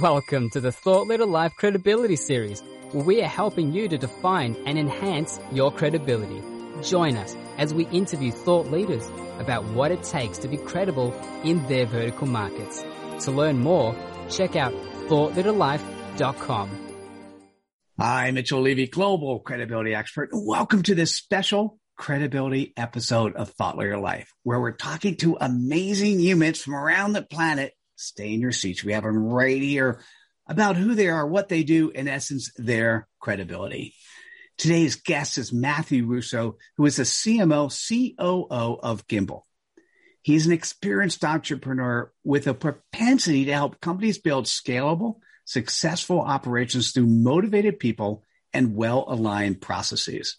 Welcome to the Thought Leader Life Credibility Series, where we are helping you to define and enhance your credibility. Join us as we interview thought leaders about what it takes to be credible in their vertical markets. To learn more, check out thoughtleaderlife.com. Hi, Mitchell Levy, global credibility expert. Welcome to this special credibility episode of Thought Leader Life, where we're talking to amazing humans from around the planet stay in your seats. We have them right here about who they are, what they do, in essence, their credibility. Today's guest is Matthew Russo, who is the CMO, COO of Gimbal. He's an experienced entrepreneur with a propensity to help companies build scalable, successful operations through motivated people and well aligned processes.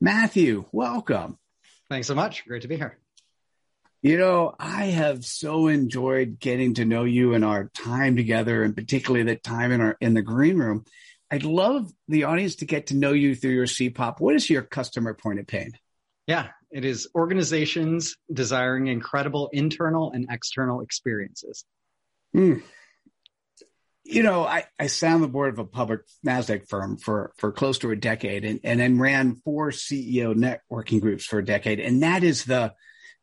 Matthew, welcome. Thanks so much. Great to be here. You know, I have so enjoyed getting to know you and our time together, and particularly the time in our in the green room. I'd love the audience to get to know you through your CPOP. What is your customer point of pain? Yeah, it is organizations desiring incredible internal and external experiences. Mm. You know, I, I sat on the board of a public NASDAQ firm for, for close to a decade and, and then ran four CEO networking groups for a decade. And that is the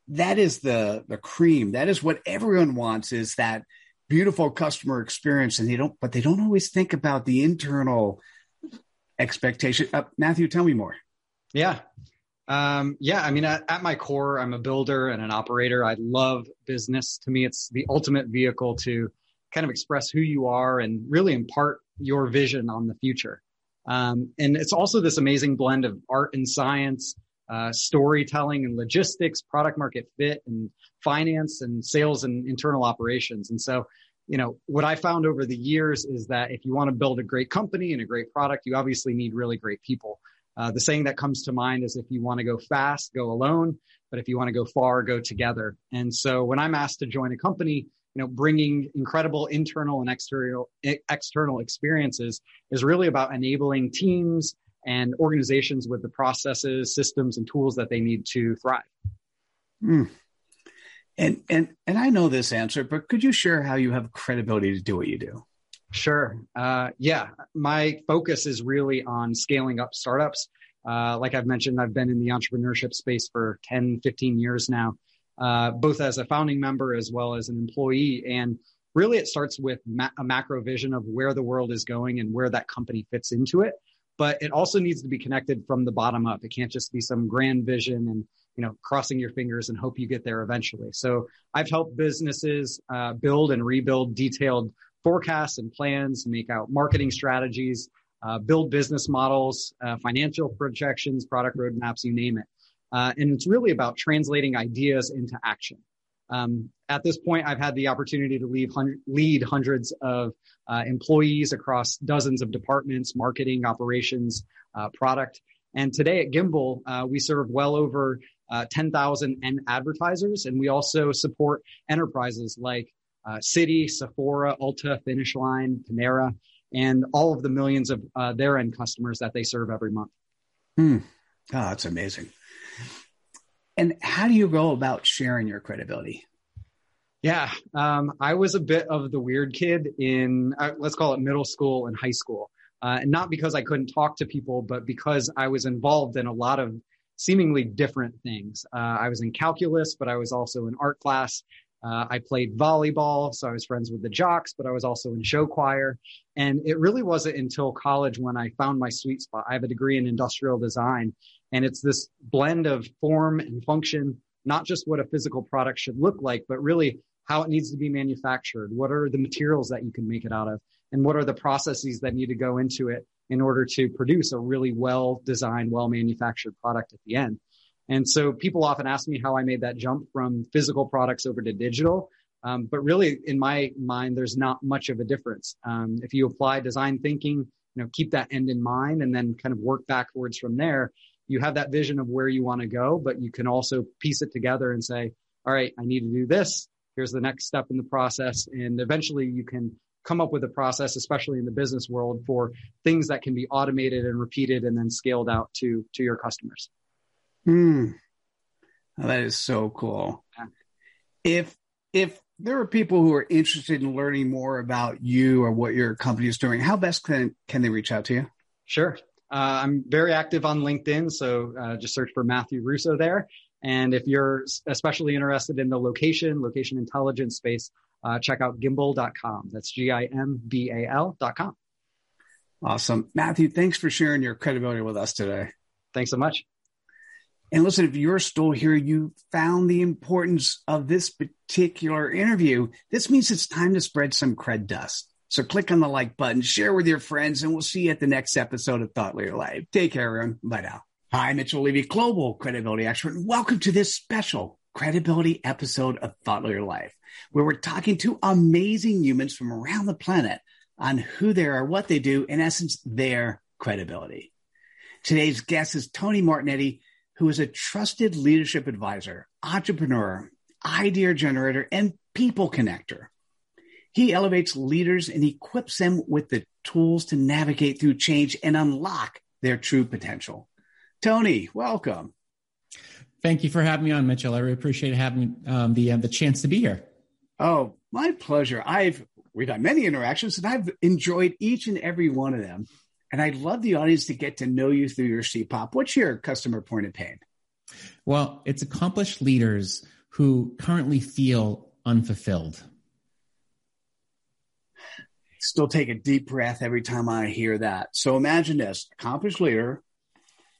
that is the the cream. That is what everyone wants is that beautiful customer experience. And they don't, but they don't always think about the internal expectation. Uh, Matthew, tell me more. Yeah. Um, yeah, I mean, at, at, my core, I'm a builder and an operator. I love business. To me, it's the ultimate vehicle to kind of express who you are and really impart your vision on the future. Um, and it's also this amazing blend of art and science, uh, storytelling and logistics, product market fit and finance and sales and internal operations. And so, you know, what I found over the years is that if you want to build a great company and a great product, you obviously need really great people. Uh, the saying that comes to mind is if you want to go fast, go alone. But if you want to go far, go together. And so when I'm asked to join a company, you know, bringing incredible internal and external, external experiences is really about enabling teams and organizations with the processes, systems, and tools that they need to thrive. Mm. And and and I know this answer, but could you share how you have credibility to do what you do? Sure. Uh, yeah, my focus is really on scaling up startups. Uh, like I've mentioned, I've been in the entrepreneurship space for 10, 15 years now, uh, both as a founding member as well as an employee. And really, it starts with ma- a macro vision of where the world is going and where that company fits into it but it also needs to be connected from the bottom up. It can't just be some grand vision and you know crossing your fingers and hope you get there eventually. So I've helped businesses uh, build and rebuild detailed forecasts and plans, make out marketing strategies, uh, build business models, uh, financial projections, product roadmaps, you name it. Uh, and it's really about translating ideas into action. Um, at this point, I've had the opportunity to lead, lead hundreds of uh, employees across dozens of departments, marketing, operations, uh, product. And today at Gimbal, uh, we serve well over uh, 10,000 end advertisers, and we also support enterprises like uh, Citi, Sephora, Ulta, Finish Line, Panera, and all of the millions of uh, their end customers that they serve every month. Hmm. Oh, that's amazing. And how do you go about sharing your credibility? Yeah, um, I was a bit of the weird kid in, uh, let's call it middle school and high school. Uh, and not because I couldn't talk to people, but because I was involved in a lot of seemingly different things. Uh, I was in calculus, but I was also in art class. Uh, I played volleyball, so I was friends with the jocks, but I was also in show choir. And it really wasn't until college when I found my sweet spot. I have a degree in industrial design, and it's this blend of form and function, not just what a physical product should look like, but really how it needs to be manufactured. What are the materials that you can make it out of? And what are the processes that need to go into it in order to produce a really well designed, well manufactured product at the end? And so people often ask me how I made that jump from physical products over to digital. Um, but really, in my mind, there's not much of a difference. Um, if you apply design thinking, you know, keep that end in mind and then kind of work backwards from there, you have that vision of where you want to go, but you can also piece it together and say, all right, I need to do this. Here's the next step in the process. And eventually you can come up with a process, especially in the business world for things that can be automated and repeated and then scaled out to, to your customers. Hmm. Oh, that is so cool. If if there are people who are interested in learning more about you or what your company is doing, how best can, can they reach out to you? Sure. Uh, I'm very active on LinkedIn, so uh, just search for Matthew Russo there. And if you're especially interested in the location, location intelligence space, uh, check out gimbal.com. That's G I M B A L.com. Awesome. Matthew, thanks for sharing your credibility with us today. Thanks so much. And listen, if you're still here, you found the importance of this particular interview. This means it's time to spread some cred dust. So click on the like button, share with your friends, and we'll see you at the next episode of Thought Leader Life. Take care, everyone. Bye now. Hi, Mitchell Levy, Global Credibility Expert, and welcome to this special credibility episode of Thought Leader Life, where we're talking to amazing humans from around the planet on who they are, what they do, in essence, their credibility. Today's guest is Tony Martignetti, who is a trusted leadership advisor, entrepreneur, idea generator, and people connector. He elevates leaders and equips them with the tools to navigate through change and unlock their true potential. Tony, welcome. Thank you for having me on, Mitchell. I really appreciate having um, the uh, the chance to be here. Oh, my pleasure. I've we've had many interactions, and I've enjoyed each and every one of them. And I'd love the audience to get to know you through your CPOP. What's your customer point of pain? Well, it's accomplished leaders who currently feel unfulfilled. Still take a deep breath every time I hear that. So imagine this accomplished leader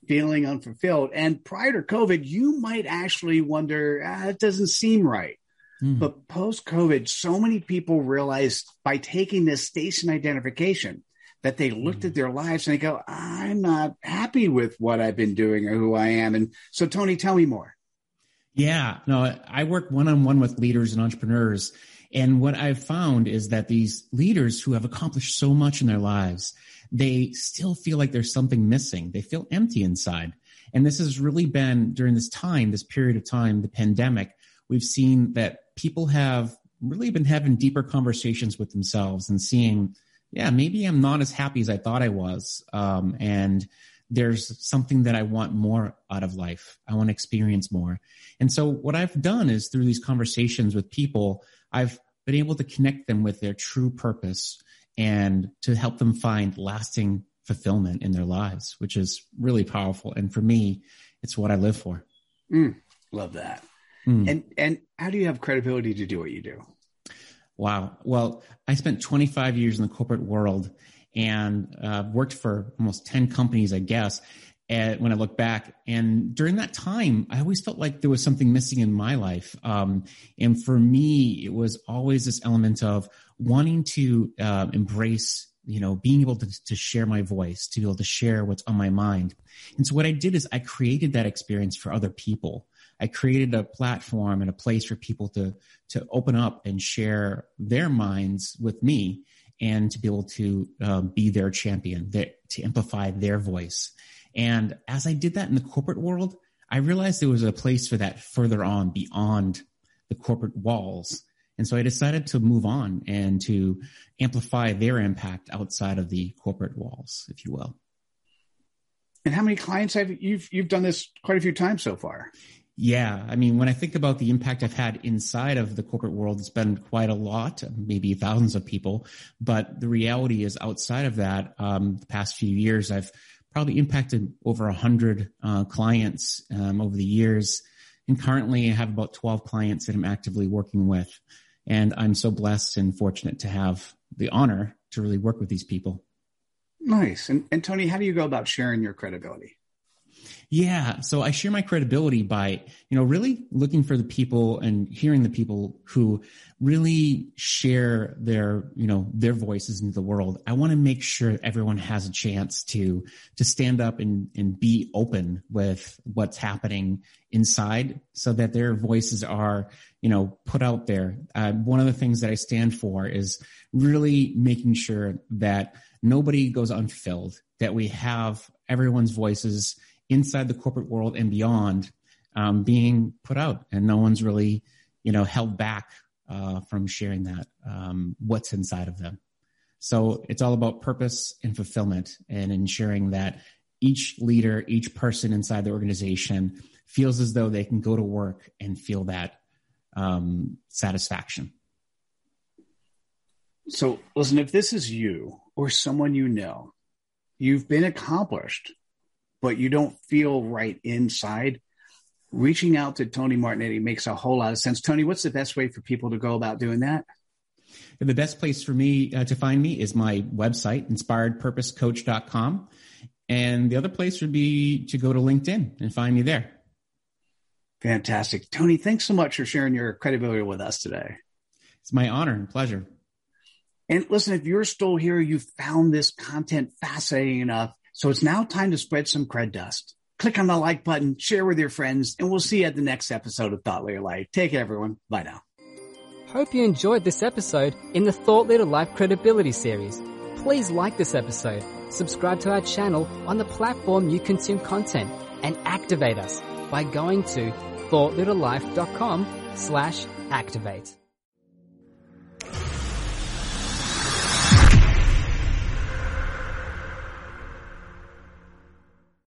feeling unfulfilled. And prior to COVID, you might actually wonder, ah, it doesn't seem right. Mm. But post COVID, so many people realized by taking this station identification, that they looked at mm. their lives and they go, I'm not happy with what I've been doing or who I am. And so, Tony, tell me more. Yeah, no, I work one on one with leaders and entrepreneurs. And what I've found is that these leaders who have accomplished so much in their lives, they still feel like there's something missing. They feel empty inside. And this has really been during this time, this period of time, the pandemic, we've seen that people have really been having deeper conversations with themselves and seeing yeah, maybe I'm not as happy as I thought I was. Um, and there's something that I want more out of life. I want to experience more. And so what I've done is through these conversations with people, I've been able to connect them with their true purpose and to help them find lasting fulfillment in their lives, which is really powerful. And for me, it's what I live for. Mm, love that. Mm. And and how do you have credibility to do what you do? Wow. Well, I spent 25 years in the corporate world and uh, worked for almost 10 companies, I guess. And when I look back, and during that time, I always felt like there was something missing in my life. Um, and for me, it was always this element of wanting to uh, embrace, you know, being able to, to share my voice, to be able to share what's on my mind. And so what I did is I created that experience for other people. I created a platform and a place for people to to open up and share their minds with me and to be able to uh, be their champion, their, to amplify their voice. And as I did that in the corporate world, I realized there was a place for that further on beyond the corporate walls. And so I decided to move on and to amplify their impact outside of the corporate walls, if you will. And how many clients have you've you've done this quite a few times so far? Yeah. I mean, when I think about the impact I've had inside of the corporate world, it's been quite a lot, maybe thousands of people. But the reality is outside of that, um, the past few years, I've probably impacted over a hundred uh, clients um, over the years. And currently I have about 12 clients that I'm actively working with. And I'm so blessed and fortunate to have the honor to really work with these people. Nice. And, and Tony, how do you go about sharing your credibility? Yeah. So I share my credibility by, you know, really looking for the people and hearing the people who really share their, you know, their voices into the world. I want to make sure everyone has a chance to, to stand up and, and be open with what's happening inside so that their voices are, you know, put out there. Uh, one of the things that I stand for is really making sure that nobody goes unfilled, that we have everyone's voices inside the corporate world and beyond um, being put out, and no one's really, you know, held back uh, from sharing that um, what's inside of them. So it's all about purpose and fulfillment, and ensuring that each leader, each person inside the organization feels as though they can go to work and feel that um, satisfaction. So, listen, if this is you or someone you know, you've been accomplished, but you don't feel right inside, reaching out to Tony Martignetti makes a whole lot of sense. Tony, what's the best way for people to go about doing that? The best place for me uh, to find me is my website, inspiredpurposecoach.com. And the other place would be to go to LinkedIn and find me there. Fantastic. Tony, thanks so much for sharing your credibility with us today. It's my honor and pleasure. And listen, if you're still here, you found this content fascinating enough. So it's now time to spread some cred dust. Click on the like button, share with your friends, and we'll see you at the next episode of Thought Leader Life. Take care, everyone. Bye now. Hope you enjoyed this episode in the Thought Leader Life Credibility series. Please like this episode, subscribe to our channel on the platform you consume content, and activate us by going to thoughtleaderlife.com slash activate.